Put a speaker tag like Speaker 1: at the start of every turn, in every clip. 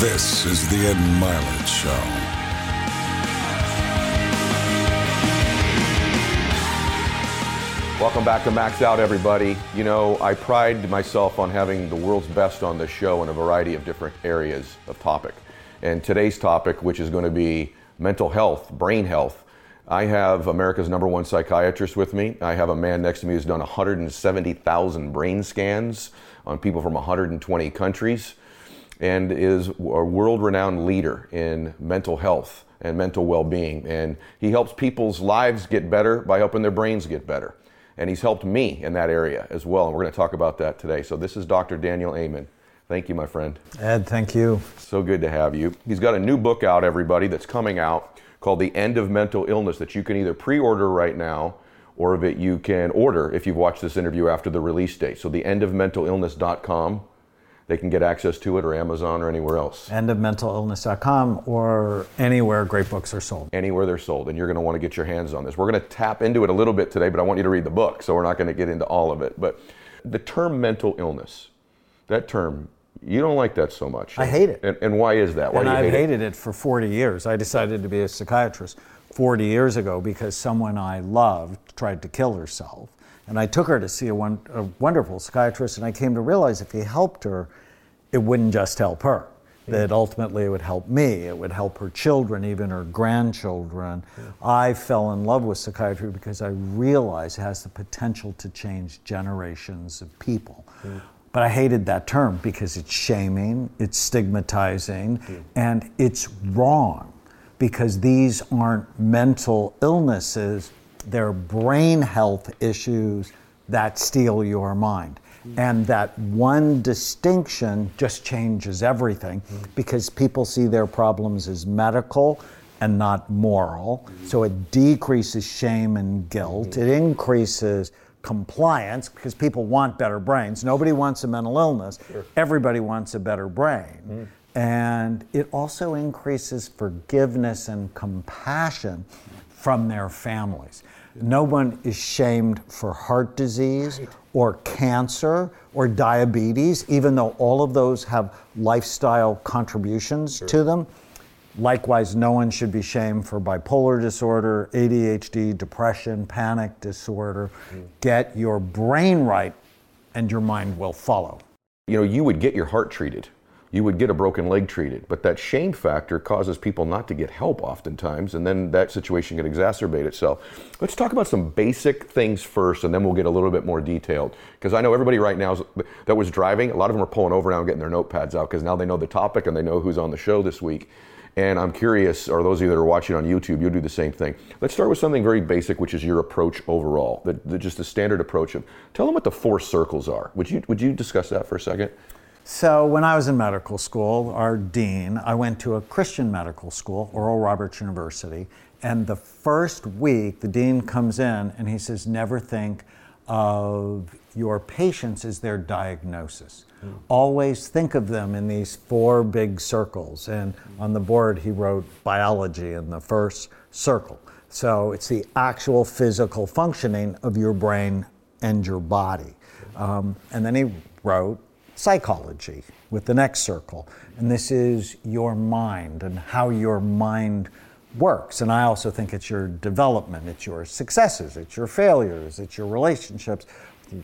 Speaker 1: This is the Ed Mylett Show.
Speaker 2: Welcome back to Max Out, everybody. You know, I pride myself on having the world's best on this show in a variety of different areas of topic. And today's topic, which is going to be mental health, brain health, I have America's number one psychiatrist with me. I have a man next to me who's done 170,000 brain scans on people from 120 countries and is a world renowned leader in mental health and mental well being. And he helps people's lives get better by helping their brains get better. And he's helped me in that area as well. And we're going to talk about that today. So, this is Dr. Daniel Amen. Thank you, my friend.
Speaker 3: Ed, thank you.
Speaker 2: So good to have you. He's got a new book out, everybody, that's coming out called The End of Mental Illness that you can either pre order right now or that you can order if you've watched this interview after the release date. So, the endofmentalillness.com they can get access to it or Amazon or anywhere else.
Speaker 3: Endofmentalillness.com or anywhere great books are sold.
Speaker 2: Anywhere they're sold, and you're going to want to get your hands on this. We're going to tap into it a little bit today, but I want you to read the book, so we're not going to get into all of it. But the term mental illness, that term, you don't like that so much.
Speaker 3: I hate it.
Speaker 2: And, and why is that? Why
Speaker 3: and
Speaker 2: do you
Speaker 3: I've
Speaker 2: hate
Speaker 3: hated it? it for 40 years. I decided to be a psychiatrist 40 years ago because someone I loved tried to kill herself. And I took her to see a, one, a wonderful psychiatrist, and I came to realize if he helped her, it wouldn't just help her. That ultimately it would help me, it would help her children, even her grandchildren. I fell in love with psychiatry because I realized it has the potential to change generations of people. But I hated that term because it's shaming, it's stigmatizing, and it's wrong because these aren't mental illnesses, they're brain health issues that steal your mind. And that one distinction just changes everything because people see their problems as medical and not moral. So it decreases shame and guilt. It increases compliance because people want better brains. Nobody wants a mental illness, everybody wants a better brain. Mm-hmm. And it also increases forgiveness and compassion from their families. No one is shamed for heart disease or cancer or diabetes, even though all of those have lifestyle contributions to them. Likewise, no one should be shamed for bipolar disorder, ADHD, depression, panic disorder. Hmm. Get your brain right, and your mind will follow.
Speaker 2: You know, you would get your heart treated. You would get a broken leg treated, but that shame factor causes people not to get help oftentimes, and then that situation can exacerbate itself. Let's talk about some basic things first, and then we'll get a little bit more detailed. Because I know everybody right now is- that was driving, a lot of them are pulling over now and getting their notepads out because now they know the topic and they know who's on the show this week. And I'm curious, or those of you that are watching on YouTube, you'll do the same thing. Let's start with something very basic, which is your approach overall, the, the, just the standard approach of. Tell them what the four circles are. Would you would you discuss that for a second?
Speaker 3: So, when I was in medical school, our dean, I went to a Christian medical school, Oral Roberts University, and the first week the dean comes in and he says, Never think of your patients as their diagnosis. Always think of them in these four big circles. And on the board, he wrote biology in the first circle. So, it's the actual physical functioning of your brain and your body. Um, and then he wrote psychology with the next circle. And this is your mind and how your mind works. And I also think it's your development, it's your successes, it's your failures, it's your relationships,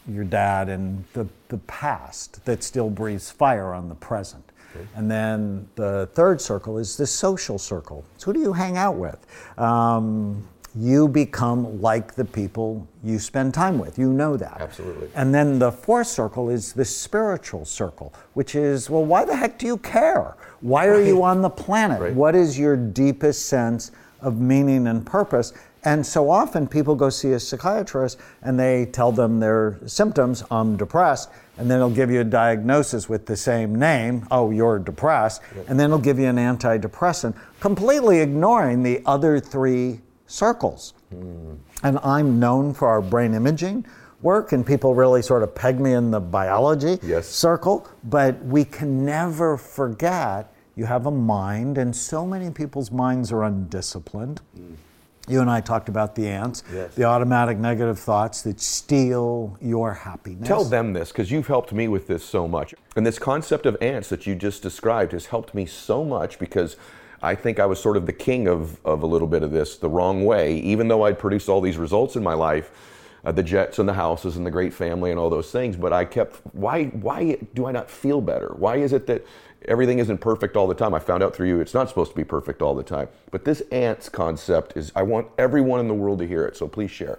Speaker 3: your dad and the, the past that still breathes fire on the present. And then the third circle is the social circle. It's who do you hang out with? Um, you become like the people you spend time with. You know that.
Speaker 2: Absolutely.
Speaker 3: And then the fourth circle is the spiritual circle, which is, well, why the heck do you care? Why are you on the planet?
Speaker 2: Right.
Speaker 3: What is your deepest sense of meaning and purpose? And so often people go see a psychiatrist and they tell them their symptoms, I'm depressed, and then he'll give you a diagnosis with the same name, oh, you're depressed, and then he'll give you an antidepressant, completely ignoring the other three circles. And I'm known for our brain imaging work, and people really sort of peg me in the biology
Speaker 2: Yes.
Speaker 3: circle, but we can never forget you have a mind, and so many people's minds are undisciplined. Mm. You and I talked about the ants,
Speaker 2: Yes.
Speaker 3: the automatic negative thoughts that steal your happiness.
Speaker 2: Tell them this because you've helped me with this so much. And this concept of ants that you just described has helped me so much because I think I was sort of the king of, of a little bit of this the wrong way, even though I'd produced all these results in my life. Uh, the jets and the houses and the great family and all those things, but I kept why why do I not feel better? Why is it that everything isn't perfect all the time? I found out through you it's not supposed to be perfect all the time. But this ants concept is I want everyone in the world to hear it. So please share.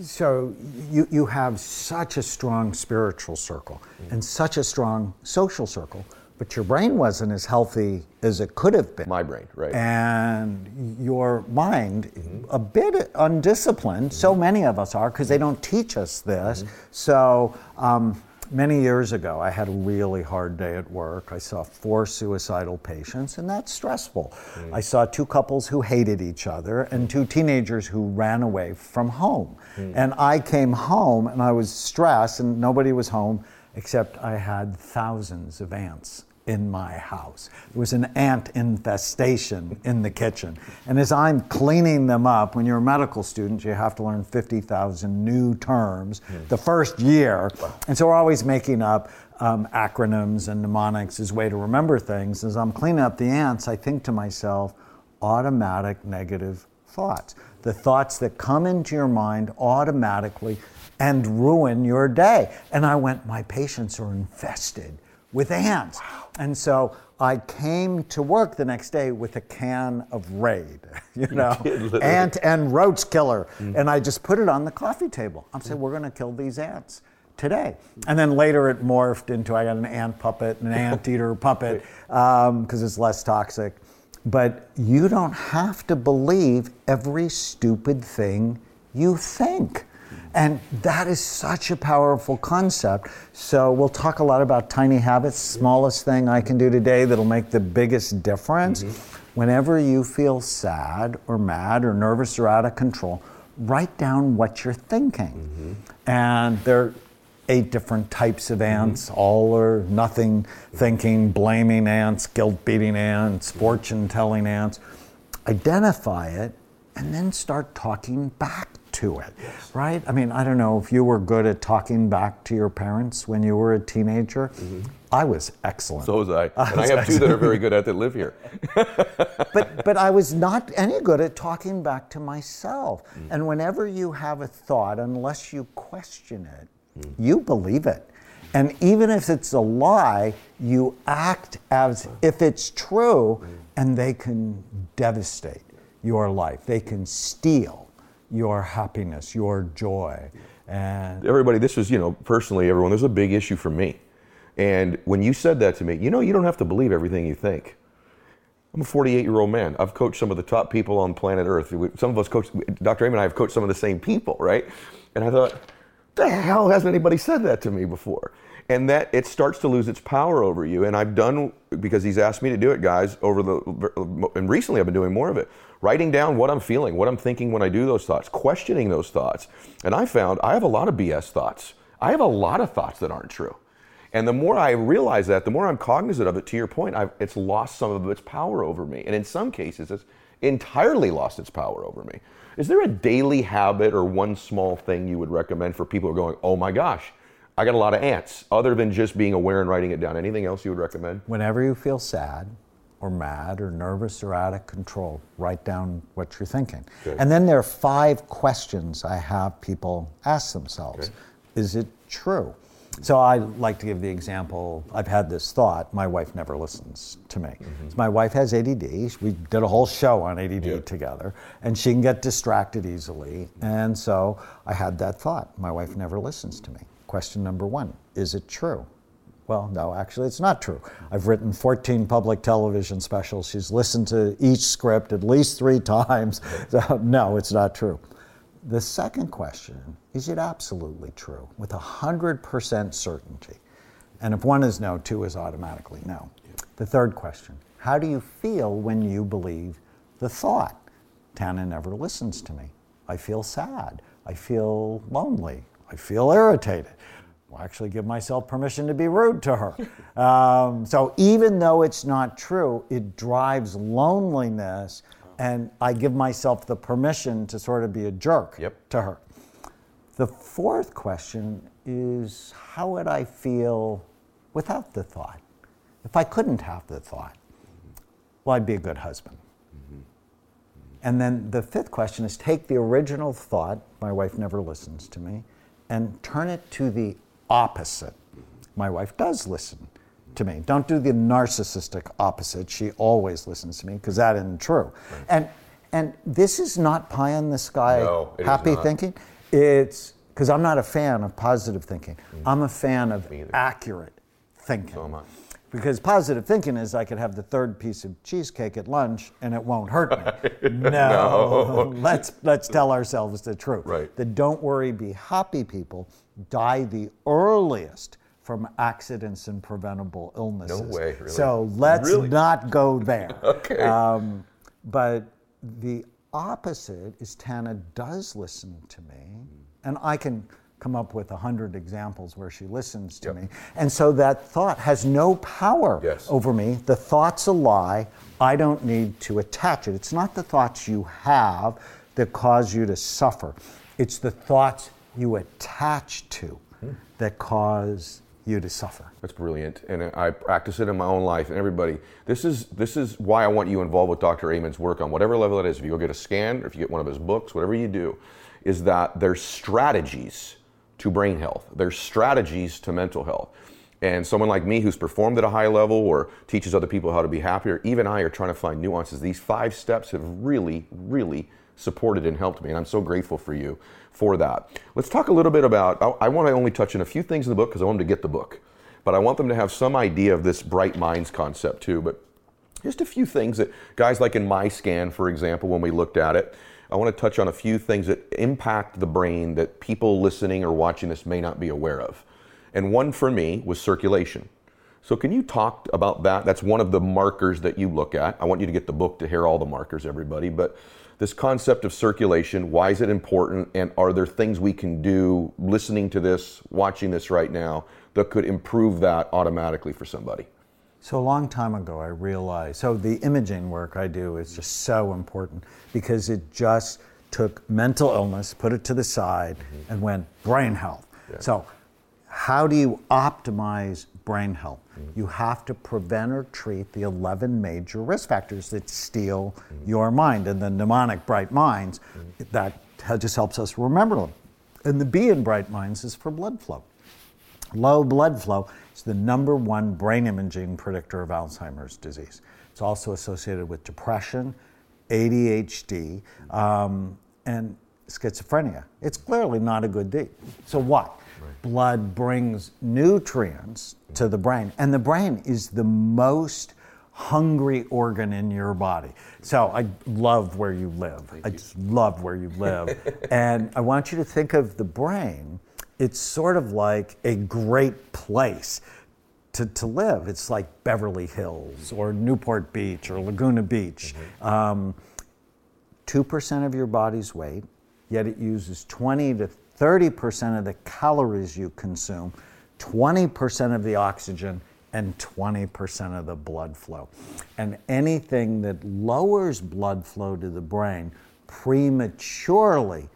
Speaker 3: So you, you have such a strong spiritual circle and such a strong social circle, but your brain wasn't as healthy as it could have been.
Speaker 2: My brain, right?
Speaker 3: And your mind, mm-hmm. a bit undisciplined, so mm-hmm. many of us are, because they mm-hmm. don't teach us this. So um, many years ago, I had a really hard day at work. I saw four suicidal patients, and that's stressful. Mm. I saw two couples who hated each other and mm. two teenagers who ran away from home. Mm. And I came home and I was stressed, and nobody was home except I had thousands of ants in my house. There was an ant infestation in the kitchen. And as I'm cleaning them up, when you're a medical student, you have to learn 50,000 new terms the first year. And so we're always making up um, acronyms and mnemonics as a way to remember things. As I'm cleaning up the ants, I think to myself, automatic negative thoughts. The thoughts that come into your mind automatically and ruin your day. And I went, my patients are infested with ants. And so I came to work the next day with a can of Raid, you know, ant and roach killer. Mm. And I just put it on the coffee table. I'm saying, we're going to kill these ants today. And then later it morphed into I got an ant puppet, an anteater puppet, because um, it's less toxic. But you don't have to believe every stupid thing you think. And that is such a powerful concept. So we'll talk a lot about tiny habits, smallest thing I can do today that'll make the biggest difference. Mm-hmm. Whenever you feel sad or mad or nervous or out of control, write down what you're thinking. Mm-hmm. And there are eight different types of mm-hmm. ants, all or nothing thinking, blaming ants, guilt beating ants, fortune telling ants. Identify it and then start talking back to it, right? I mean, I don't know if you were good at talking back to your parents when you were a teenager. Mm-hmm. I was excellent.
Speaker 2: So was I. And I have two that are very good at that live here.
Speaker 3: but but I was not any good at talking back to myself. Mm. And whenever you have a thought, unless you question it, mm. you believe it. And even if it's a lie, you act as if it's true, mm. and they can devastate your life. They can steal your happiness, your joy. And
Speaker 2: Everybody, this was, you know, personally, everyone, this a big issue for me. And when you said that to me, you know, you don't have to believe everything you think. I'm a 48 year old man. I've coached some of the top people on planet Earth. Some of us coach, Dr. Amen and I have coached some of the same people, right? And I thought, the hell hasn't anybody said that to me before? And that it starts to lose its power over you. And I've done, because he's asked me to do it, guys, over the, and recently I've been doing more of it. Writing down what I'm feeling, what I'm thinking when I do those thoughts, questioning those thoughts. And I found I have a lot of BS thoughts. I have a lot of thoughts that aren't true. And the more I realize that, the more I'm cognizant of it, to your point, I've, it's lost some of its power over me. And in some cases, it's entirely lost its power over me. Is there a daily habit or one small thing you would recommend for people who are going, oh my gosh, I got a lot of ants, other than just being aware and writing it down? Anything else you would recommend?
Speaker 3: Whenever you feel sad or mad or nervous or out of control, write down what you're thinking.
Speaker 2: Okay.
Speaker 3: And then there are five questions I have people ask themselves
Speaker 2: Okay.
Speaker 3: Is it true? So I like to give the example I've had this thought. My wife never listens to me. So my wife has ADD. We did a whole show on ADD
Speaker 2: Yeah.
Speaker 3: together, and she can get distracted easily. And so I had that thought. My wife never listens to me. Question number one Is it true? Well, no, actually, it's not true. I've written 14 public television specials. She's listened to each script at least three times. So, no, it's not true. The second question is it absolutely true with 100% certainty? And if one is no, two is automatically no. The third question how do you feel when you believe the thought? Tana never listens to me. I feel sad. I feel lonely. I feel irritated. I'll actually give myself permission to be rude to her. Um, so even though it's not true, it drives loneliness and I give myself the permission to sort of be a jerk
Speaker 2: Yep.
Speaker 3: to her. The fourth question is how would I feel without the thought? If I couldn't have the thought, well, I'd be a good husband. And then the fifth question is take the original thought, my wife never listens to me, and turn it to the opposite. My wife does listen to me. Don't do the narcissistic opposite. She always listens to me because that isn't true. And and this is not pie in the sky
Speaker 2: No,
Speaker 3: happy thinking. It's because I'm not a fan of positive thinking. I'm a fan of
Speaker 2: Mm.
Speaker 3: Accurate thinking.
Speaker 2: So am I.
Speaker 3: Because positive thinking is I could have the third piece of cheesecake at lunch and it won't hurt me. no. let's let's tell ourselves the truth.
Speaker 2: Right.
Speaker 3: The don't worry, be happy people die the earliest from accidents and preventable illnesses.
Speaker 2: No way, really?
Speaker 3: So let's
Speaker 2: Really?
Speaker 3: not go there.
Speaker 2: Okay.
Speaker 3: Um, but the opposite is Tana does listen to me, and I can come up with a hundred examples where she listens to
Speaker 2: Yep.
Speaker 3: me. And so that thought has no power
Speaker 2: Yes.
Speaker 3: over me. The thought's a lie. I don't need to attach it. It's not the thoughts you have that cause you to suffer. It's the thoughts you attach to that cause you to suffer.
Speaker 2: That's brilliant, and I practice it in my own life. And everybody, this is this is why I want you involved with Dr. Amen's work on whatever level it is. If you go get a scan, or if you get one of his books, whatever you do, is that there's strategies to brain health. There's strategies to mental health. And someone like me who's performed at a high level or teaches other people how to be happier, even I are trying to find nuances. These five steps have really, really supported and helped me, and I'm so grateful for you for that. Let's talk a little bit about. I, want to only touch on a few things in the book because I want them to get the book, but I want them to have some idea of this bright minds concept too. But just a few things that guys like in my scan, for example, when we looked at it, I want to touch on a few things that impact the brain that people listening or watching this may not be aware of. And one for me was circulation. So, can you talk about that? That's one of the markers that you look at. I want you to get the book to hear all the markers, everybody. But this concept of circulation, why is it important? And are there things we can do listening to this, watching this right now, that could improve that automatically for somebody?
Speaker 3: So a long time ago, I realized. So the imaging work I do is just so important because it just took mental illness, put it to the side, mm-hmm. and went brain health. So, how do you optimize brain health? Mm-hmm. You have to prevent or treat the 11 major risk factors that steal mm-hmm. your mind. And the mnemonic Bright Minds, mm-hmm. that just helps us remember them. And the B in Bright Minds is for blood flow. Low blood flow is the number one brain imaging predictor of Alzheimer's disease. It's also associated with depression, ADHD, um, and schizophrenia. It's clearly not a good deed. So, what? Blood brings nutrients to the brain, and the brain is the most hungry organ in your body. So I love where you live. I just love where you live. and I want you to think of the brain, it's sort of like a great place to, to live. It's like Beverly Hills or Newport Beach or Laguna Beach. Um, 2% of your body's weight, yet it uses 20 to 30% of the calories you consume, 20% of the oxygen, and 20% of the blood flow. And anything that lowers blood flow to the brain prematurely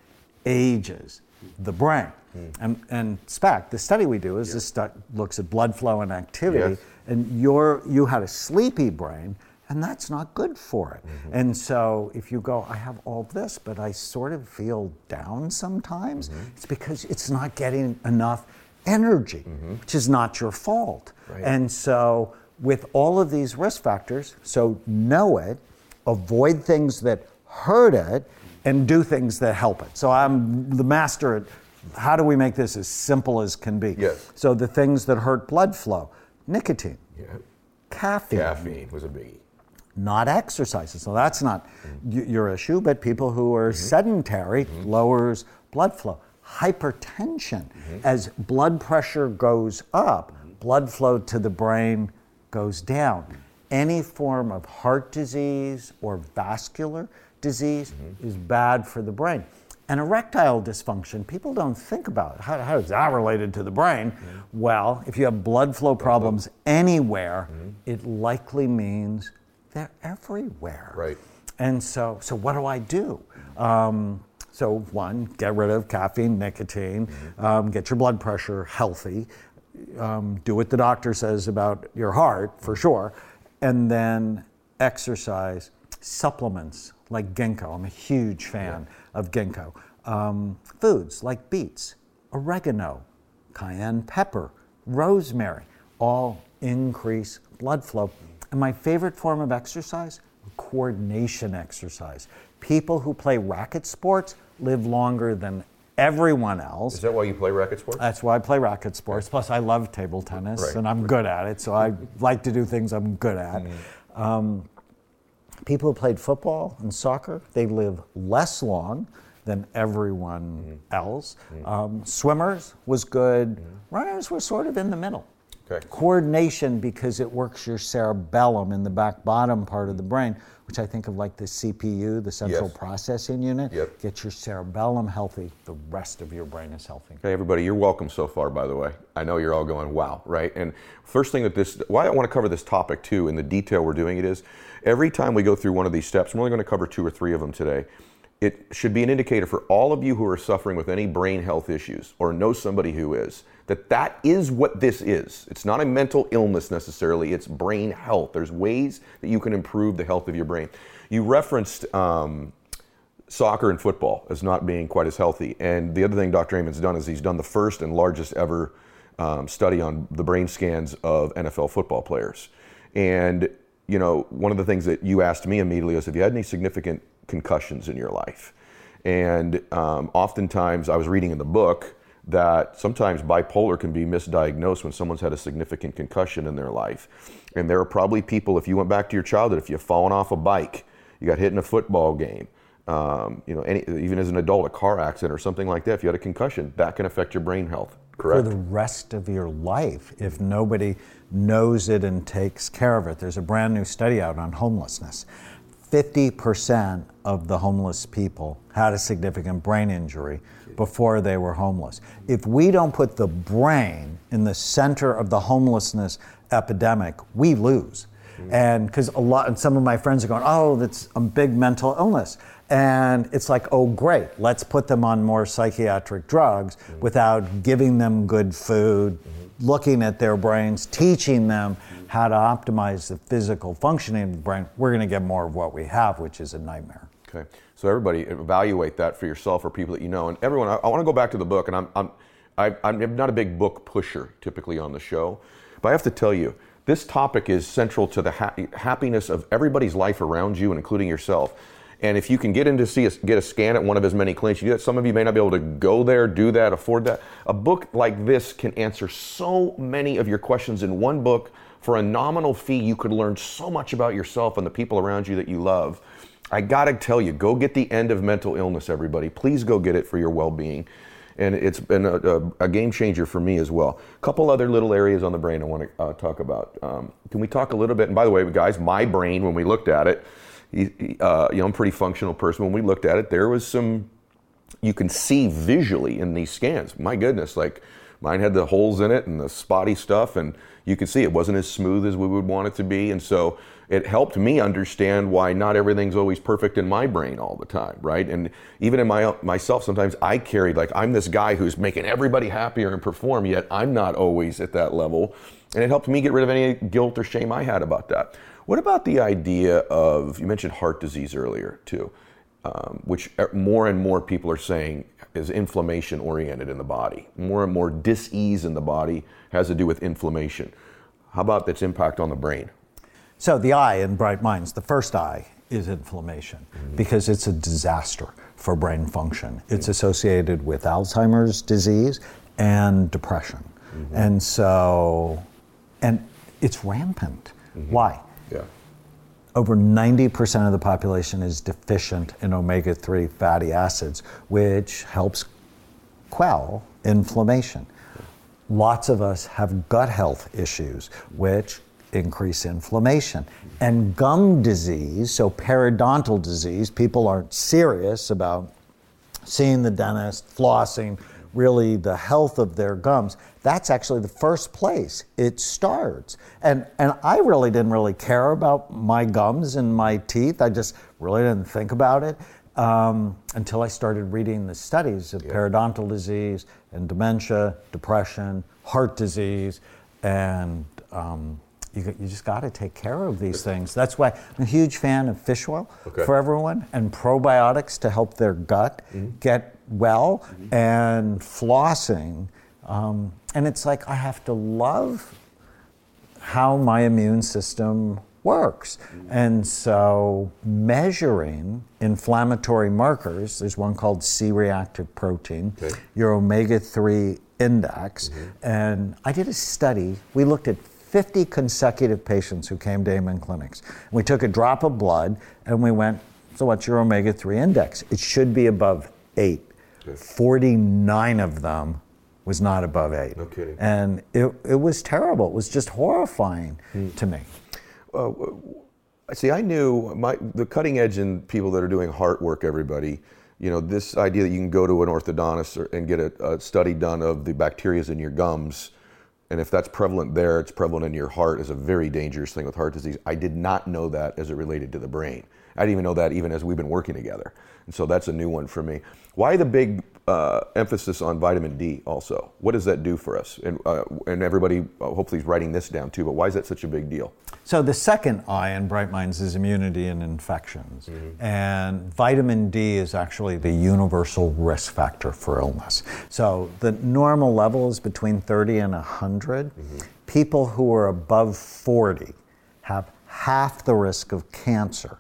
Speaker 3: ages the brain. Hmm. And, and SPECT, the study we do is this stu- looks at blood flow and activity,
Speaker 2: Yes.
Speaker 3: and you're, you had a sleepy brain, and that's not good for it. Mm-hmm. And so if you go, I have all this, but I sort of feel down sometimes, mm-hmm. it's because it's not getting enough energy, mm-hmm. which is not your fault. And so with all of these risk factors, so know it, avoid things that hurt it, and do things that help it. So I'm the master at how do we make this as simple as can be?
Speaker 2: Yes.
Speaker 3: So the things that hurt blood flow, nicotine,
Speaker 2: Yeah.
Speaker 3: caffeine,
Speaker 2: Caffeine was a biggie.
Speaker 3: Not exercises. So that's not y- your issue, but people who are mm-hmm. sedentary mm-hmm. lowers blood flow. Hypertension, mm-hmm. as blood pressure goes up, blood flow to the brain goes down. Any form of heart disease or vascular disease is bad for the brain. And erectile dysfunction, people don't think about it. How, how is that related to the brain? Well, if you have blood flow problems anywhere, it likely means they're everywhere.
Speaker 2: Right.
Speaker 3: and so, so what do I do? Um, so one, get rid of caffeine, nicotine, um, get your blood pressure healthy, um, do what the doctor says about your heart for sure, and then exercise, supplements like ginkgo. I'm a huge fan of ginkgo. Um, foods like beets, oregano, cayenne pepper, rosemary, all increase blood flow. And my favorite form of exercise, coordination exercise. People who play racket sports live longer than everyone else.
Speaker 2: Is that why you play racket sports?
Speaker 3: That's why I play racket sports. Plus, I love table tennis
Speaker 2: Right.
Speaker 3: and I'm good at it, so I like to do things I'm good at. Um, people who played football and soccer, they live less long than everyone else. Um, swimmers was good. Runners were sort of in the middle.
Speaker 2: Okay.
Speaker 3: Coordination because it works your cerebellum in the back bottom part of the brain, which I think of like the CPU, the central
Speaker 2: Yes.
Speaker 3: processing unit.
Speaker 2: Yep.
Speaker 3: Get your cerebellum healthy, the rest of your brain is healthy.
Speaker 2: Hey, everybody, you're welcome so far, by the way. I know you're all going, wow, right? And first thing that this, why I want to cover this topic too, in the detail we're doing it is, every time we go through one of these steps, I'm only going to cover two or three of them today. It should be an indicator for all of you who are suffering with any brain health issues or know somebody who is, that that is what this is. It's not a mental illness necessarily, it's brain health. There's ways that you can improve the health of your brain. You referenced, um, soccer and football as not being quite as healthy. And the other thing Dr. Amen's done is he's done the first and largest ever um, study on the brain scans of NFL football players. And, you know, one of the things that you asked me immediately was, have you had any significant concussions in your life? And um, oftentimes I was reading in the book that sometimes bipolar can be misdiagnosed when someone's had a significant concussion in their life. And there are probably people, if you went back to your childhood, if you've fallen off a bike, you got hit in a football game, um, you know, any, even as an adult, a car accident or something like that, if you had a concussion, that can affect your brain health. Correct.
Speaker 3: For the rest of your life if nobody knows it and takes care of it. There's a brand new study out on homelessness. 50% of the homeless people had a significant brain injury before they were homeless. If we don't put the brain in the center of the homelessness epidemic, we lose. And because a lot, and some of my friends are going, oh, that's a big mental illness. And it's like, oh, great, let's put them on more psychiatric drugs mm-hmm. without giving them good food, looking at their brains, teaching them how to optimize the physical functioning of the brain. We're going to get more of what we have, which is a nightmare.
Speaker 2: Okay, so everybody evaluate that for yourself or people that you know. And everyone, I, I want to go back to the book, and I'm, I'm, I, I'm not a big book pusher typically on the show, but I have to tell you, this topic is central to the ha- happiness of everybody's life around you, and including yourself. And if you can get in to see a, get a scan at one of as many clinics, you do that. Some of you may not be able to go there, do that, afford that. A book like this can answer so many of your questions in one book for a nominal fee. You could learn so much about yourself and the people around you that you love. I gotta tell you, go get the end of mental illness, everybody. Please go get it for your well-being. And it's been a, a, a game changer for me as well. A couple other little areas on the brain I want to uh, talk about. Um, can we talk a little bit? And by the way, guys, my brain when we looked at it, uh, you know, I'm a pretty functional person. When we looked at it, there was some you can see visually in these scans. My goodness, like mine had the holes in it and the spotty stuff, and you could see it wasn't as smooth as we would want it to be. And so it helped me understand why not everything's always perfect in my brain all the time, right? And even in my myself, sometimes I carried like I'm this guy who's making everybody happier and perform, yet I'm not always at that level. And it helped me get rid of any guilt or shame I had about that. What about the idea of you mentioned heart disease earlier too? Um, which er, more and more people are saying is inflammation oriented in the body. More and more dis-ease in the body has to do with inflammation. How about its impact on the brain?
Speaker 3: So the eye in Bright Minds, the first eye is inflammation mm-hmm. because it's a disaster for brain function. It's associated with Alzheimer's disease and depression. Mm-hmm. And so, and it's rampant. Mm-hmm. Why?
Speaker 2: Yeah.
Speaker 3: Over 90% of the population is deficient in omega 3 fatty acids, which helps quell inflammation. Lots of us have gut health issues, which increase inflammation. And gum disease, so periodontal disease, people aren't serious about seeing the dentist, flossing, really the health of their gums, that's actually the first place it starts. And, and I really didn't really care about my gums and my teeth. I just really didn't think about it um, until I started reading the studies of periodontal disease and dementia, depression, heart disease, and um, you, you just got to take care of these things. That's why I'm a huge fan of fish oil
Speaker 2: Okay.
Speaker 3: for everyone and probiotics to help their gut get well and flossing. Um, and it's like I have to love how my immune system works. And so measuring inflammatory markers, there's one called C reactive protein,
Speaker 2: Okay.
Speaker 3: your omega 3 index. And I did a study, we looked at 50 consecutive patients who came to Amen Clinics. We took a drop of blood and we went, So what's your omega 3 index? It should be above 8. 49 of them was not above 8.
Speaker 2: No kidding.
Speaker 3: And it, it was terrible. It was just horrifying hmm. to me.
Speaker 2: Uh, I see, I knew my the cutting edge in people that are doing heart work. Everybody, you know, this idea that you can go to an orthodontist or, and get a, a study done of the bacterias in your gums, and if that's prevalent there, it's prevalent in your heart is a very dangerous thing with heart disease. I did not know that as it related to the brain. I didn't even know that even as we've been working together, and so that's a new one for me. Why the big uh, emphasis on vitamin D? Also, what does that do for us? And uh, and everybody uh, hopefully is writing this down too. But why is that such a big deal?
Speaker 3: So the second I in Bright Minds is immunity and infections. And vitamin D is actually the universal risk factor for illness. So the normal level is between 30 and 100. People who are above 40 have half the risk of cancer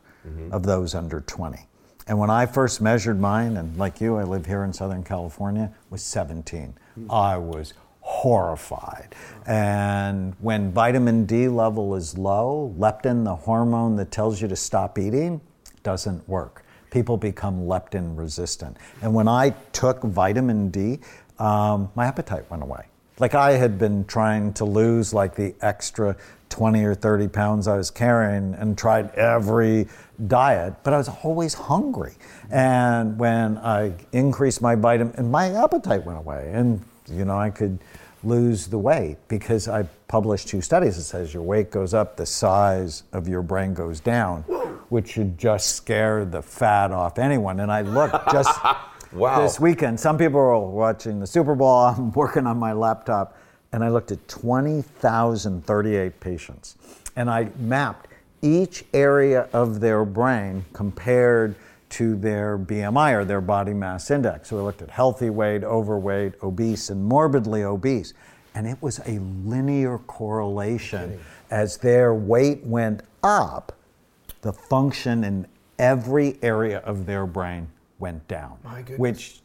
Speaker 3: of those under 20. And when I first measured mine, and like you, I live here in Southern California, was 17. I was horrified. And when vitamin D level is low, leptin, the hormone that tells you to stop eating, doesn't work. People become leptin resistant. And when I took vitamin D, um, my appetite went away. Like I had been trying to lose like the extra 20 or 30 pounds I was carrying and tried every diet, but I was always hungry. And when I increased my vitamin, and my appetite went away. And, you know, I could lose the weight because I published two studies that says your weight goes up, the size of your brain goes down, which should just scare the fat off anyone. And I looked just
Speaker 2: Wow.
Speaker 3: this weekend. Some people are watching the Super Bowl. I'm working on my laptop, and I looked at 20,038 patients, and I mapped each area of their brain compared to their BMI or their body mass index. So we looked at healthy weight, overweight, obese, and morbidly obese. And it was a linear correlation. As their weight went up, the function in every area of their brain went down.
Speaker 2: My goodness.
Speaker 3: Which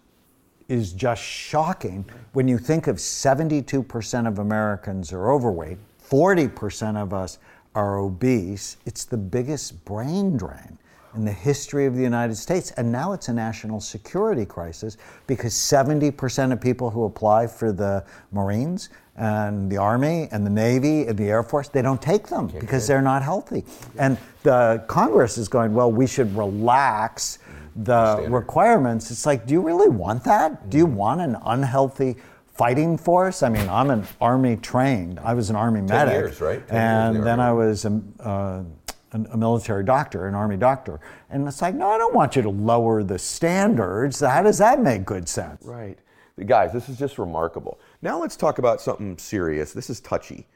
Speaker 3: is just shocking when you think of 72% of Americans are overweight, 40% of us are obese. It's the biggest brain drain in the history of the United States. And now it's a national security crisis because 70% of people who apply for the Marines and the Army and the Navy and the Air Force, they don't take them because they're not healthy. And the Congress is going, well, we should relax the
Speaker 2: Standard.
Speaker 3: requirements. It's like, do you really want that? Do you want an unhealthy fighting force? I mean, I'm an army trained. I was an army medic,
Speaker 2: years, right? 10 years
Speaker 3: and
Speaker 2: the
Speaker 3: then. I was a, uh, a military doctor, an army doctor. And it's like, no, I don't want you to lower the standards. How does that make good sense?
Speaker 2: Right. Guys, this is just remarkable. Now let's talk about something serious. This is touchy.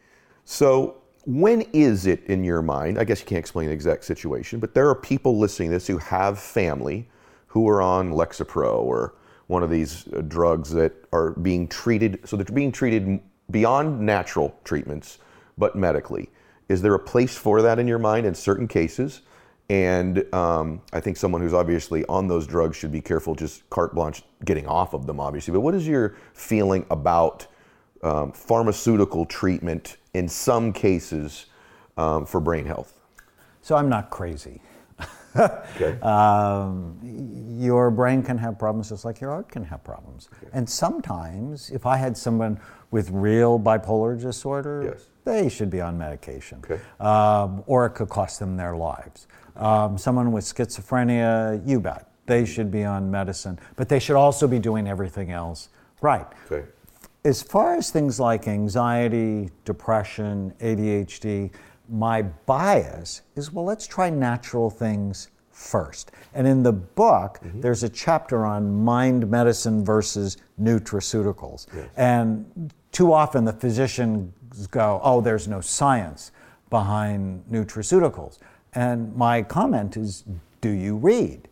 Speaker 2: So, when is it in your mind? I guess you can't explain the exact situation, but there are people listening to this who have family who are on Lexapro or one of these uh, drugs that are being treated. So, they're being treated beyond natural treatments, but medically. Is there a place for that in your mind in certain cases? And um, I think someone who's obviously on those drugs should be careful, just carte blanche, getting off of them, obviously. But what is your feeling about um, pharmaceutical treatment in some cases um, for brain health?
Speaker 3: So I'm not crazy.
Speaker 2: Okay.
Speaker 3: Um, your brain can have problems just like your heart can have problems. And sometimes, if I had someone with real bipolar disorder,
Speaker 2: Yes.
Speaker 3: they should be on medication.
Speaker 2: Okay.
Speaker 3: Um, or it could cost them their lives. Um, someone with schizophrenia, you bet. They should be on medicine. But they should also be doing everything else Right.
Speaker 2: Okay.
Speaker 3: As far as things like anxiety, depression, ADHD, my bias is well, let's try natural things first. And in the book, mm-hmm. there's a chapter on mind medicine versus nutraceuticals. Yes. And too often the physicians go, oh, there's no science behind nutraceuticals. And my comment is, do you read?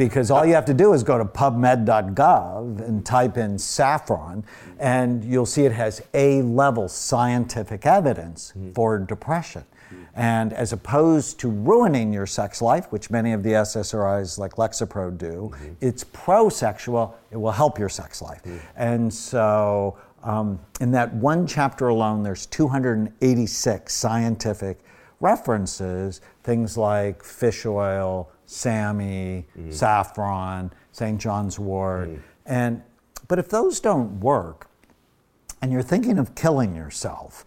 Speaker 3: Because all you have to do is go to pubmed.gov and type in saffron, and you'll see it has A level scientific evidence mm-hmm. for depression. And as opposed to ruining your sex life, which many of the SSRIs like Lexapro do, mm-hmm. it's pro sexual, it will help your sex life. Mm-hmm. And so, um, in that one chapter alone, there's 286 scientific references, things like fish oil, SAMe, mm-hmm. saffron, St. John's wort. Mm-hmm. And, but if those don't work, and you're thinking of killing yourself,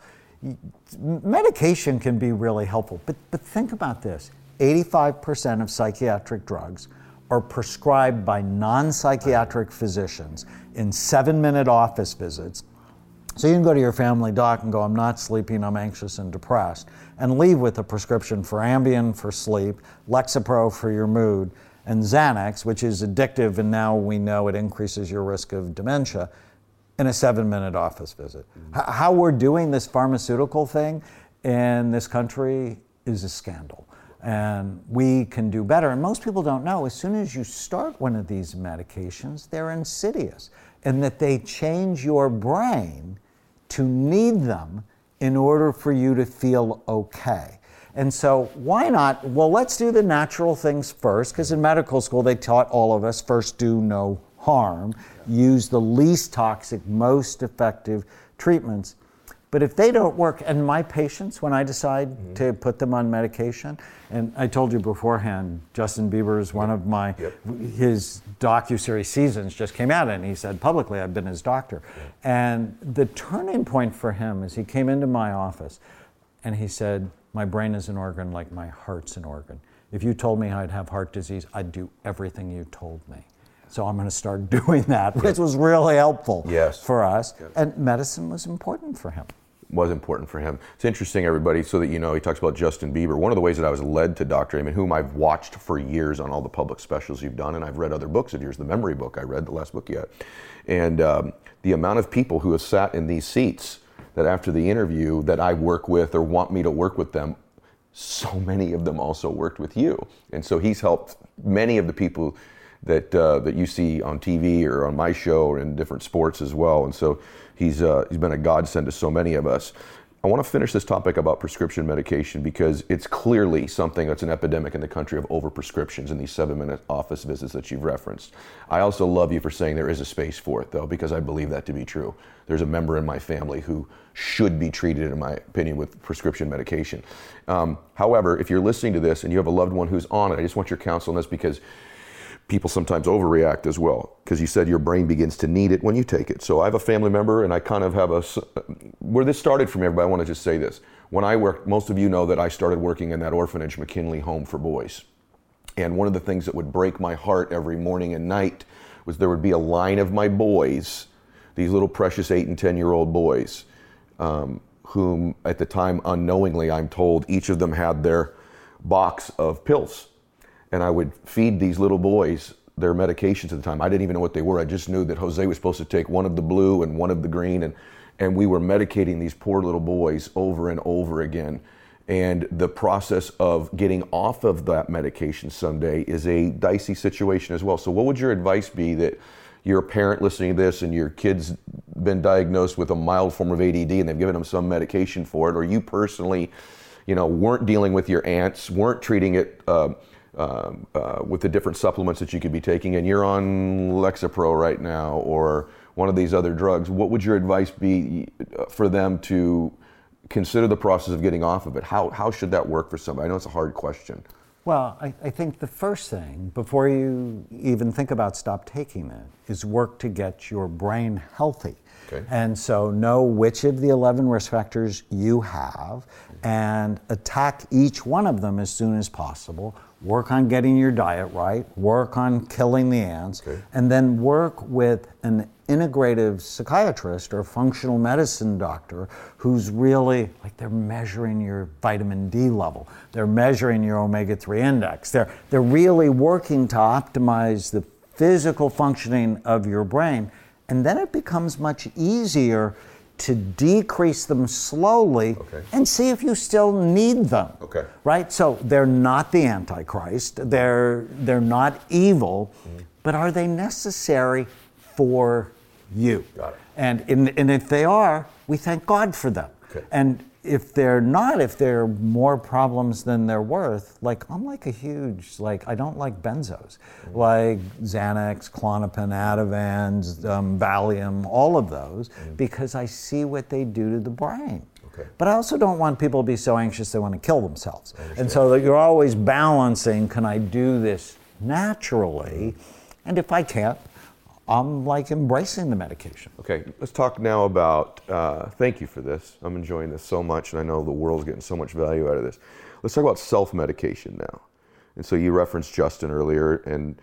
Speaker 3: medication can be really helpful, but, but think about this 85% of psychiatric drugs are prescribed by non psychiatric physicians in seven minute office visits. So you can go to your family doc and go, I'm not sleeping, I'm anxious and depressed, and leave with a prescription for Ambien for sleep, Lexapro for your mood, and Xanax, which is addictive, and now we know it increases your risk of dementia in a seven minute office visit. Mm-hmm. How we're doing this pharmaceutical thing in this country is a scandal. And we can do better. And most people don't know as soon as you start one of these medications, they're insidious and that they change your brain to need them in order for you to feel okay. And so, why not? Well, let's do the natural things first, because in medical school they taught all of us first do no harm, use the least toxic, most effective treatments. But if they don't work, and my patients, when I decide mm-hmm. to put them on medication, and I told you beforehand, Justin Bieber is one yep. of my, yep. his docu-series seasons just came out, and he said publicly, I've been his doctor. Yep. And the turning point for him is he came into my office, and he said, my brain is an organ like my heart's an organ. If you told me I'd have heart disease, I'd do everything you told me. So I'm going to start doing that, which was really helpful
Speaker 2: yes.
Speaker 3: for us. Yes. And medicine was important for him.
Speaker 2: Was important for him. It's interesting, everybody, so that you know, he talks about Justin Bieber. One of the ways that I was led to Dr. Amen, whom I've watched for years on all the public specials you've done, and I've read other books of yours, the memory book, I read the last book yet. And um, the amount of people who have sat in these seats that after the interview that I work with or want me to work with them, so many of them also worked with you. And so he's helped many of the people that uh, that you see on TV or on my show or in different sports as well. And so he's uh, he's been a godsend to so many of us. I want to finish this topic about prescription medication because it's clearly something that's an epidemic in the country of overprescriptions in these seven minute office visits that you've referenced. I also love you for saying there is a space for it, though, because I believe that to be true. There's a member in my family who should be treated, in my opinion, with prescription medication. Um, however, if you're listening to this and you have a loved one who's on it, I just want your counsel on this because people sometimes overreact as well because you said your brain begins to need it when you take it. So I have a family member, and I kind of have a where this started me. But I want to just say this: when I worked, most of you know that I started working in that orphanage, McKinley Home for Boys, and one of the things that would break my heart every morning and night was there would be a line of my boys, these little precious eight and ten year old boys, um, whom at the time unknowingly I'm told each of them had their box of pills and I would feed these little boys their medications at the time. I didn't even know what they were. I just knew that Jose was supposed to take one of the blue and one of the green, and and we were medicating these poor little boys over and over again. And the process of getting off of that medication someday is a dicey situation as well. So, what would your advice be that you're a parent listening to this and your kid's been diagnosed with a mild form of ADD and they've given them some medication for it, or you personally, you know, weren't dealing with your ants, weren't treating it. Uh, um, uh, with the different supplements that you could be taking, and you're on Lexapro right now or one of these other drugs, what would your advice be uh, for them to consider the process of getting off of it? How, how should that work for somebody? I know it's a hard question.
Speaker 3: Well, I, I think the first thing, before you even think about stop taking it, is work to get your brain healthy.
Speaker 2: Okay.
Speaker 3: And so know which of the 11 risk factors you have and attack each one of them as soon as possible. Work on getting your diet right, work on killing the ants,
Speaker 2: Okay.
Speaker 3: and then work with an integrative psychiatrist or functional medicine doctor who's really like they're measuring your vitamin D level, they're measuring your omega 3 index, they're, they're really working to optimize the physical functioning of your brain. And then it becomes much easier to decrease them slowly
Speaker 2: Okay.
Speaker 3: and see if you still need them.
Speaker 2: Okay.
Speaker 3: Right? So they're not the Antichrist, they're, they're not evil,
Speaker 2: Mm-hmm.
Speaker 3: but are they necessary for you?
Speaker 2: Got it.
Speaker 3: And, and, and if they are, we thank God for them.
Speaker 2: Okay.
Speaker 3: And if they're not, if they're more problems than they're worth, like I'm like a huge, like I don't like benzos,
Speaker 2: Mm-hmm.
Speaker 3: like Xanax, Klonopin, Ativans, um, Valium, all of those, because I see what they do to the brain.
Speaker 2: Okay.
Speaker 3: But I also don't want people to be so anxious they want to kill themselves. And so that you're always balancing can I do this naturally? And if I can't, I'm like embracing the medication.
Speaker 2: Okay, let's talk now about. Uh, thank you for this. I'm enjoying this so much, and I know the world's getting so much value out of this. Let's talk about self medication now. And so you referenced Justin earlier, and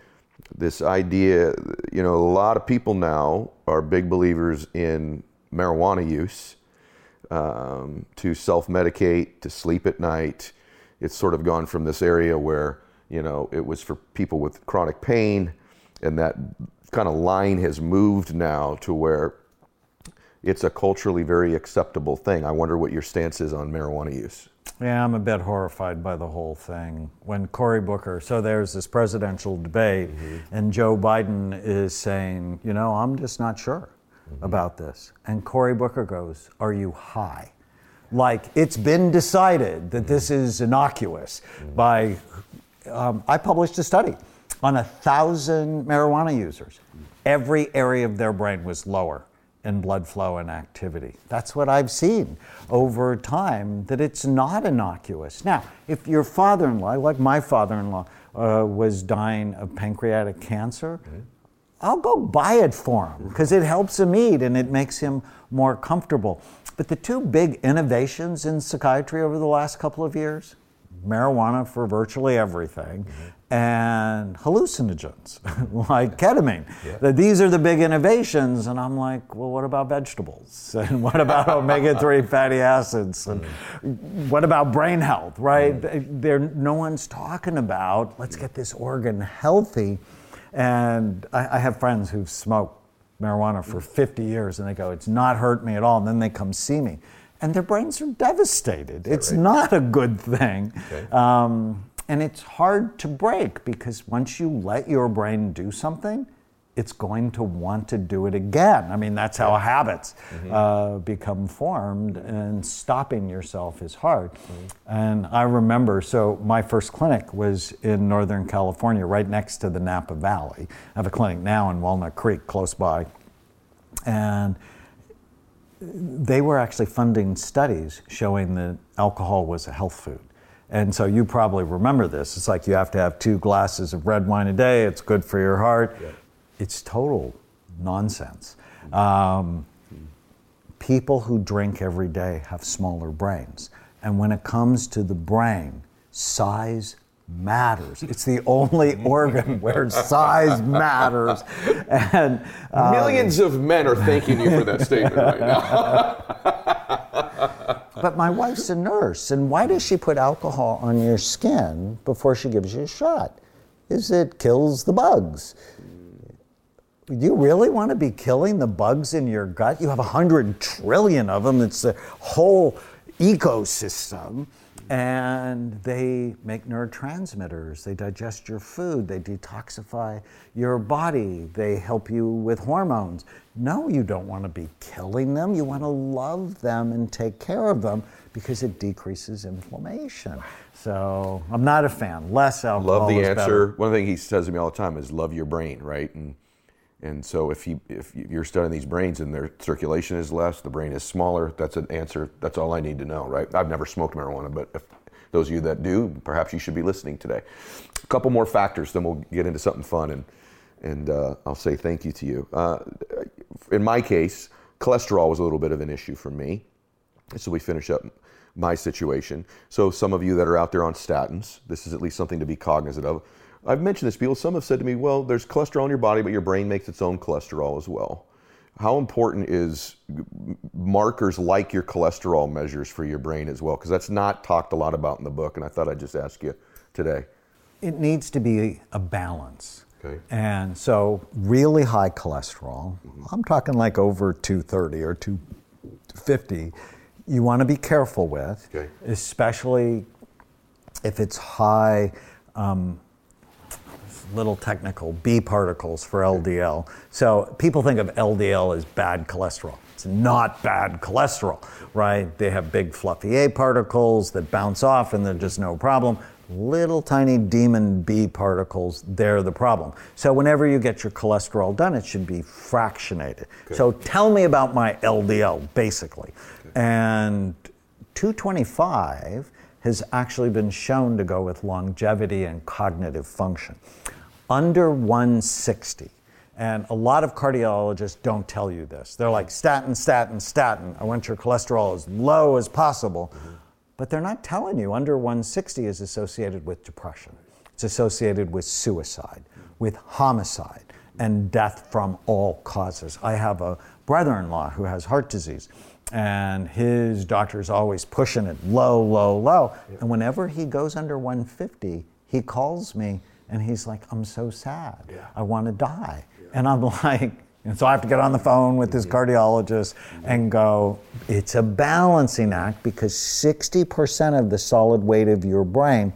Speaker 2: this idea, you know, a lot of people now are big believers in marijuana use um, to self medicate, to sleep at night. It's sort of gone from this area where, you know, it was for people with chronic pain, and that kind of line has moved now to where it's a culturally very acceptable thing. I wonder what your stance is on marijuana use.
Speaker 3: Yeah, I'm a bit horrified by the whole thing. When Cory Booker, so there's this presidential debate, mm-hmm. and Joe Biden is saying, you know, I'm just not sure mm-hmm. about this. And Cory Booker goes, Are you high? Like, it's been decided that mm-hmm. this is innocuous by, um, I published a study on a thousand marijuana users. Every area of their brain was lower in blood flow and activity. That's what I've seen over time, that it's not innocuous. Now, if your father in law, like my father in law, uh, was dying of pancreatic cancer, I'll go buy it for him because it helps him eat and it makes him more comfortable. But the two big innovations in psychiatry over the last couple of years marijuana for virtually everything and hallucinogens like ketamine. That These are the big innovations. And I'm like, well, what about vegetables? And what about omega 3 fatty acids? And mm. what about brain health, right? Mm. There, no one's talking about let's get this organ healthy. And I, I have friends who've smoked marijuana for mm. 50 years and they go, it's not hurt me at all. And then they come see me. And their brains are devastated. It's not a good thing.
Speaker 2: Okay.
Speaker 3: Um, and it's hard to break because once you let your brain do something, it's going to want to do it again. I mean, that's how habits uh, become formed, and stopping yourself is hard. And I remember, so my first clinic was in Northern California, right next to the Napa Valley. I have a clinic now in Walnut Creek, close by. And they were actually funding studies showing that alcohol was a health food. And so you probably remember this. It's like you have to have two glasses of red wine a day, it's good for your heart. It's total nonsense. Um, people who drink every day have smaller brains. And when it comes to the brain, size matters. It's the only organ where size matters. And uh,
Speaker 2: Millions of men are thanking you for that statement right now.
Speaker 3: But my wife's a nurse, and why does she put alcohol on your skin before she gives you a shot? Is it kills the bugs. Do you really want to be killing the bugs in your gut? You have a hundred trillion of them. It's the whole ecosystem. And they make neurotransmitters. They digest your food. They detoxify your body. They help you with hormones. No, you don't want to be killing them. You want to love them and take care of them because it decreases inflammation. So I'm not a fan. Less alcohol.
Speaker 2: love the answer.
Speaker 3: better.
Speaker 2: One thing he says to me all the time is love your brain, right? And and so if you if you're studying these brains and their circulation is less, the brain is smaller. That's an answer. That's all I need to know, right? I've never smoked marijuana, but if those of you that do, perhaps you should be listening today. A couple more factors, then we'll get into something fun, and and uh, I'll say thank you to you. Uh, in my case, cholesterol was a little bit of an issue for me. So we finish up my situation. So some of you that are out there on statins, this is at least something to be cognizant of. I've mentioned this. People, some have said to me, "Well, there's cholesterol in your body, but your brain makes its own cholesterol as well." How important is markers like your cholesterol measures for your brain as well? Because that's not talked a lot about in the book, and I thought I'd just ask you today.
Speaker 3: It needs to be a balance.
Speaker 2: Okay.
Speaker 3: And so, really high cholesterol, I'm talking like over 230 or 250, you want to be careful with,
Speaker 2: Okay.
Speaker 3: especially if it's high, um, little technical, B particles for LDL. So, people think of LDL as bad cholesterol. It's not bad cholesterol, right? They have big fluffy A particles that bounce off and they're just no problem little tiny demon B particles, they're the problem. So whenever you get your cholesterol done, it should be fractionated. Okay. So tell me about my LDL, basically. Okay. And 225 has actually been shown to go with longevity and cognitive function. Under 160, and a lot of cardiologists don't tell you this. They're like, statin, statin, statin. I want your cholesterol as low as possible. Mm-hmm but they're not telling you under 160 is associated with depression. It's associated with suicide, with homicide, and death from all causes. I have a brother in law who has heart disease, and his doctor is always pushing it low, low, low. And whenever he goes under 150, he calls me and he's like, I'm so sad. Yeah. I want to die. Yeah. And I'm like, and so I have to get on the phone with this cardiologist and go, it's a balancing act because 60% of the solid weight of your brain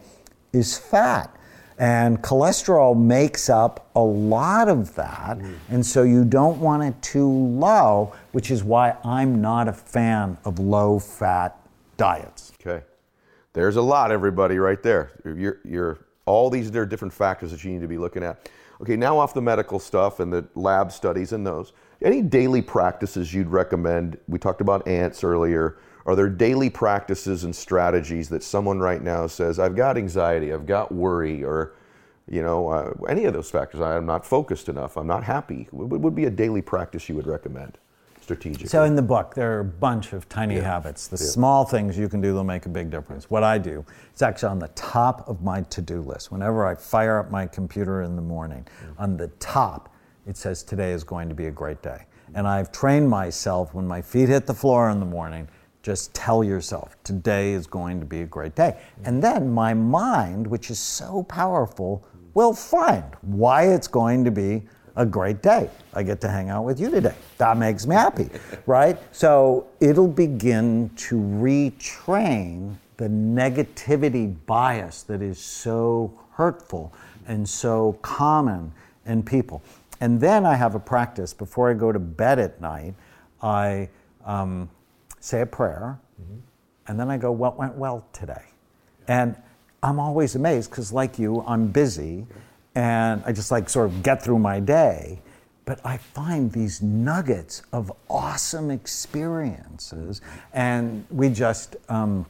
Speaker 3: is fat. And cholesterol makes up a lot of that. Mm. And so you don't want it too low, which is why I'm not a fan of low fat diets.
Speaker 2: Okay. There's a lot, everybody, right there. You're, you're all these there are different factors that you need to be looking at. Okay, now off the medical stuff and the lab studies and those, any daily practices you'd recommend? We talked about ants earlier. Are there daily practices and strategies that someone right now says, I've got anxiety, I've got worry, or you know, uh, any of those factors, I'm not focused enough, I'm not happy? What would be a daily practice you would recommend? Strategic.
Speaker 3: So in the book, there are a bunch of tiny yeah. habits. The yeah. small things you can do that will make a big difference. What I do, it's actually on the top of my to-do list. Whenever I fire up my computer in the morning, mm-hmm. on the top, it says today is going to be a great day. And I've trained myself when my feet hit the floor in the morning, just tell yourself today is going to be a great day. And then my mind, which is so powerful, will find why it's going to be a great day. I get to hang out with you today. That makes me happy, right? So it'll begin to retrain the negativity bias that is so hurtful and so common in people. And then I have a practice before I go to bed at night. I um, say a prayer, mm-hmm. and then I go, What went well today? And I'm always amazed because, like you, I'm busy and I just like sort of get through my day. But I find these nuggets of awesome experiences, and we just um,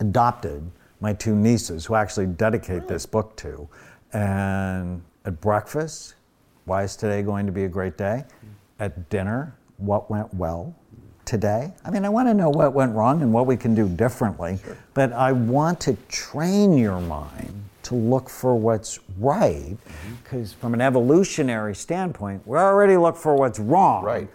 Speaker 3: adopted my two nieces, who actually dedicate this book to. And at breakfast, why is today going to be a great day? At dinner, what went well today? I mean, I want to know what went wrong and what we can do differently, sure. but I want to train your mind to look for what's right because mm-hmm. from an evolutionary standpoint we already look for what's wrong
Speaker 2: right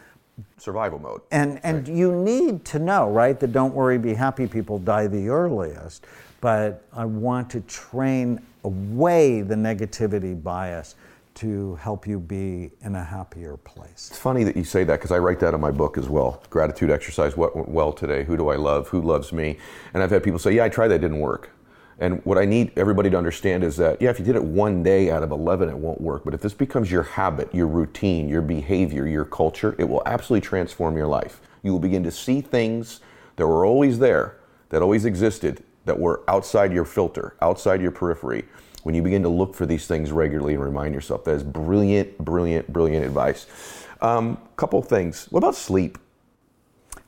Speaker 2: survival mode
Speaker 3: and and right. you need to know right that don't worry be happy people die the earliest but i want to train away the negativity bias to help you be in a happier place.
Speaker 2: It's funny that you say that because I write that in my book as well. Gratitude exercise, what went well today? Who do I love? Who loves me? And I've had people say, Yeah, I tried that, didn't work. And what I need everybody to understand is that, yeah, if you did it one day out of 11, it won't work. But if this becomes your habit, your routine, your behavior, your culture, it will absolutely transform your life. You will begin to see things that were always there, that always existed, that were outside your filter, outside your periphery. When you begin to look for these things regularly and remind yourself, that is brilliant, brilliant, brilliant advice. Um, couple things. What about sleep?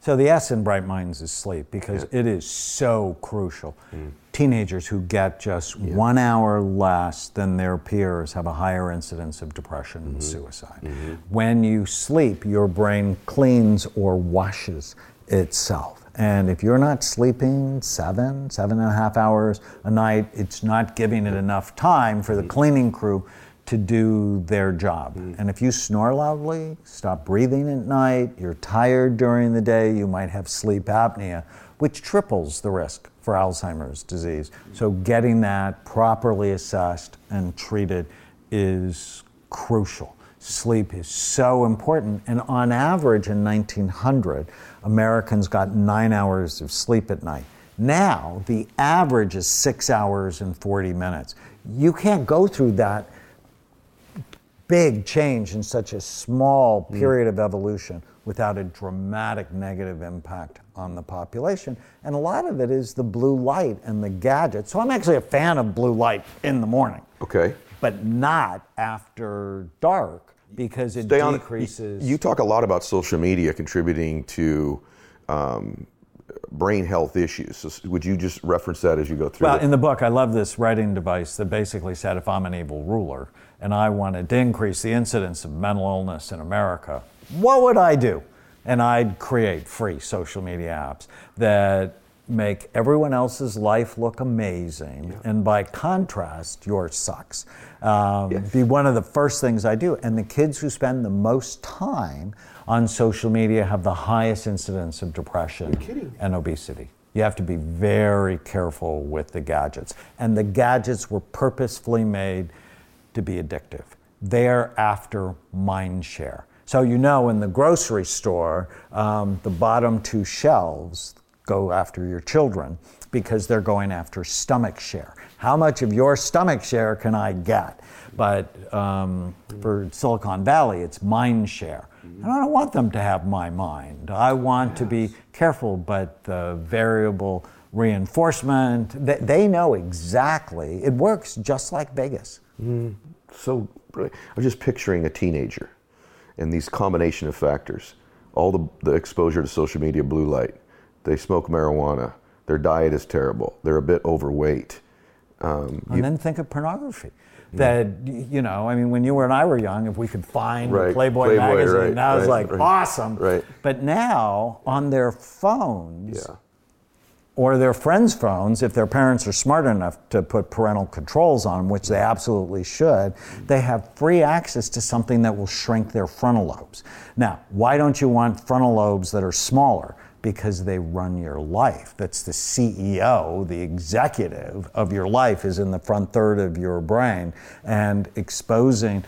Speaker 3: So the S in Bright Minds is sleep because yeah. it is so crucial. Mm teenagers who get just one hour less than their peers have a higher incidence of depression
Speaker 2: Mm-hmm.
Speaker 3: and suicide. When you sleep, your brain cleans or washes itself. And if you're not sleeping seven, seven and a half hours a night, it's not giving it enough time for the cleaning crew to do their job. Mm. And if you snore loudly, stop breathing at night, you're tired during the day, you might have sleep apnea, which triples the risk for Alzheimer's disease. Mm. So getting that properly assessed and treated is crucial. Sleep is so important. And on average in 1900, Americans got nine hours of sleep at night. Now, the average is six hours and 40 minutes. You can't go through that big change in such a small period of evolution without a dramatic negative impact on the population. And a lot of it is the blue light and the gadgets. So I'm actually a fan of blue light in the morning,
Speaker 2: Okay.
Speaker 3: but not after dark because it
Speaker 2: Stay on-
Speaker 3: decreases.
Speaker 2: You talk a lot about social media contributing to um, brain health issues. So would you just reference that as you go through?
Speaker 3: Well,
Speaker 2: it?
Speaker 3: in the book, I love this writing device that basically said if I'm an evil ruler and I wanted to increase the incidence of mental illness in America, what would I do? And I'd create free social media apps that make everyone else's life look amazing, and by contrast, yours sucks. Um, Be one of the first things I do. And the kids who spend the most time on social media have the highest incidence of depression and obesity. You have to be very careful with the gadgets. And the gadgets were purposefully made to be addictive. They're after mind share. So, you know, in the grocery store, um, the bottom two shelves go after your children because they're going after stomach share. How much of your stomach share can I get? But um, for Silicon Valley, it's mind share. And I don't want them to have my mind. I want to be careful, but the variable reinforcement, they, they know exactly. It works just like Vegas.
Speaker 2: So brilliant. I was just picturing a teenager and these combination of factors, all the, the exposure to social media, blue light, they smoke marijuana, their diet is terrible, they're a bit overweight. Um,
Speaker 3: And then think of pornography. That y- you know, I mean, when you were and I were young, if we could find a
Speaker 2: Right,
Speaker 3: Playboy,
Speaker 2: Playboy,
Speaker 3: magazine,
Speaker 2: right,
Speaker 3: that was like
Speaker 2: right.
Speaker 3: awesome.
Speaker 2: Right.
Speaker 3: But now on their phones,
Speaker 2: yeah.
Speaker 3: Or their friends' phones, if their parents are smart enough to put parental controls on, which they absolutely should, they have free access to something that will shrink their frontal lobes. Now, why don't you want frontal lobes that are smaller? Because they run your life. That's the CEO, the executive of your life is in the front third of your brain, and exposing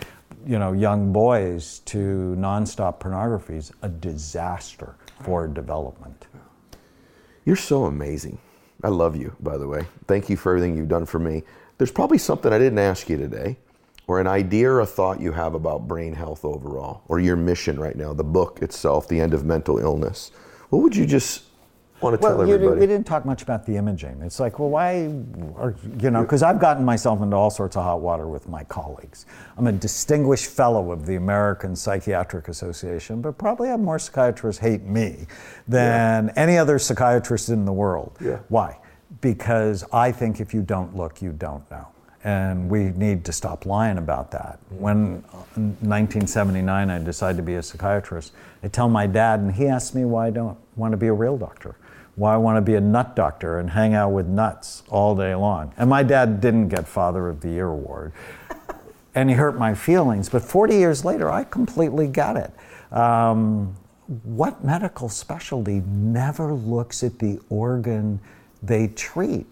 Speaker 3: you know, young boys to nonstop pornography is a disaster for development.
Speaker 2: You're so amazing. I love you, by the way. Thank you for everything you've done for me. There's probably something I didn't ask you today, or an idea or a thought you have about brain health overall, or your mission right now, the book itself, The End of Mental Illness. What would you just want to
Speaker 3: Well, you,
Speaker 2: everybody?
Speaker 3: we didn't talk much about the imaging. It's like, well, why, are, you know, because I've gotten myself into all sorts of hot water with my colleagues. I'm a distinguished fellow of the American Psychiatric Association, but probably have more psychiatrists hate me than any other psychiatrist in the world.
Speaker 2: Yeah.
Speaker 3: Why? Because I think if you don't look, you don't know. And we need to stop lying about that. When uh, in 1979 I decided to be a psychiatrist, I tell my dad, and he asked me why I don't want to be a real doctor, why I want to be a nut doctor and hang out with nuts all day long. And my dad didn't get Father of the Year award, and he hurt my feelings. But 40 years later, I completely get it. Um, what medical specialty never looks at the organ they treat?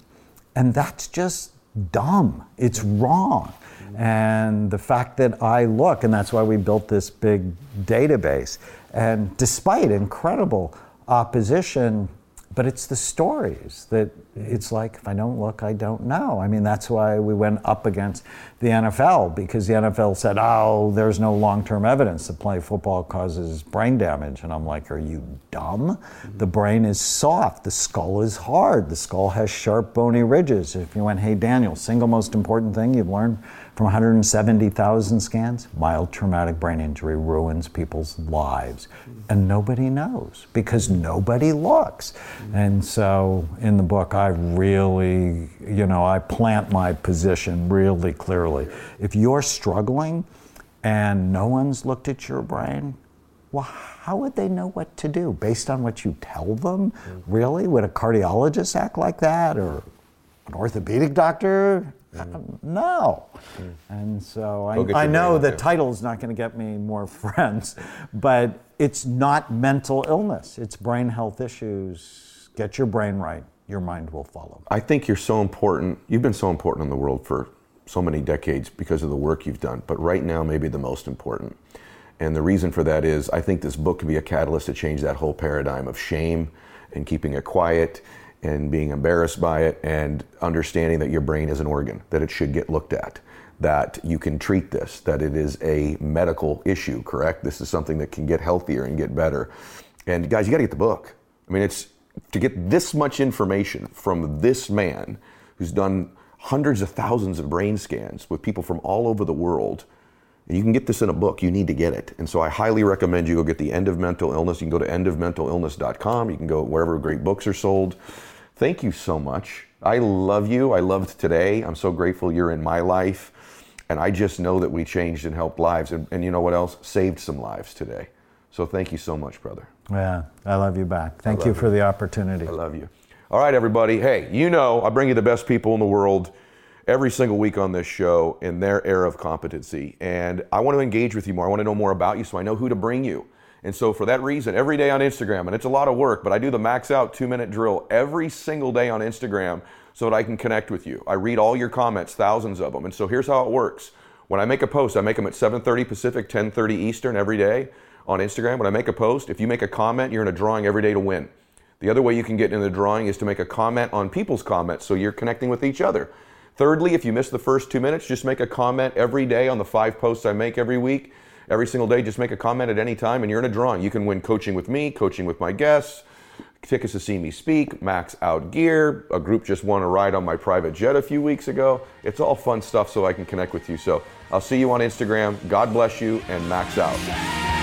Speaker 3: And that's just dumb. It's wrong. And the fact that I look, and that's why we built this big database. And despite incredible opposition, but it's the stories that it's like if I don't look, I don't know. I mean, that's why we went up against the NFL because the NFL said, oh, there's no long term evidence that playing football causes brain damage. And I'm like, are you dumb? The brain is soft, the skull is hard, the skull has sharp, bony ridges. If you went, hey, Daniel, single most important thing you've learned from 170,000 scans, mild traumatic brain injury ruins people's lives. And nobody knows because nobody looks. And so in the book, I really, you know, I plant my position really clearly. If you're struggling and no one's looked at your brain, well, how would they know what to do based on what you tell them? Mm. Really? Would a cardiologist act like that or an orthopedic doctor? Mm. No. Mm. And so I, I know the title is not going to get me more friends, but it's not mental illness, it's brain health issues. Get your brain right, your mind will follow.
Speaker 2: I think you're so important. You've been so important in the world for so many decades because of the work you've done, but right now, maybe the most important. And the reason for that is I think this book can be a catalyst to change that whole paradigm of shame and keeping it quiet and being embarrassed by it and understanding that your brain is an organ, that it should get looked at, that you can treat this, that it is a medical issue, correct? This is something that can get healthier and get better. And guys, you got to get the book. I mean, it's to get this much information from this man who's done hundreds of thousands of brain scans with people from all over the world and you can get this in a book. You need to get it. And so I highly recommend you go get The End of Mental Illness. You can go to endofmentalillness.com. You can go wherever great books are sold. Thank you so much. I love you. I loved today. I'm so grateful you're in my life. And I just know that we changed and helped lives. And, and you know what else? Saved some lives today. So thank you so much, brother.
Speaker 3: Yeah, I love you back. Thank you for you. the opportunity.
Speaker 2: I love you. All right, everybody. Hey, you know I bring you the best people in the world every single week on this show in their era of competency. And I want to engage with you more. I want to know more about you so I know who to bring you. And so, for that reason, every day on Instagram, and it's a lot of work, but I do the max out two minute drill every single day on Instagram so that I can connect with you. I read all your comments, thousands of them. And so, here's how it works. When I make a post, I make them at 7:30 Pacific, 10:30 Eastern every day on Instagram. When I make a post, if you make a comment, you're in a drawing every day to win. The other way you can get in the drawing is to make a comment on people's comments so you're connecting with each other. Thirdly, if you miss the first two minutes, just make a comment every day on the five posts I make every week. Every single day, just make a comment at any time, and you're in a drawing. You can win coaching with me, coaching with my guests, tickets to see me speak, max out gear. A group just won a ride on my private jet a few weeks ago. It's all fun stuff so I can connect with you. So I'll see you on Instagram. God bless you, and max out.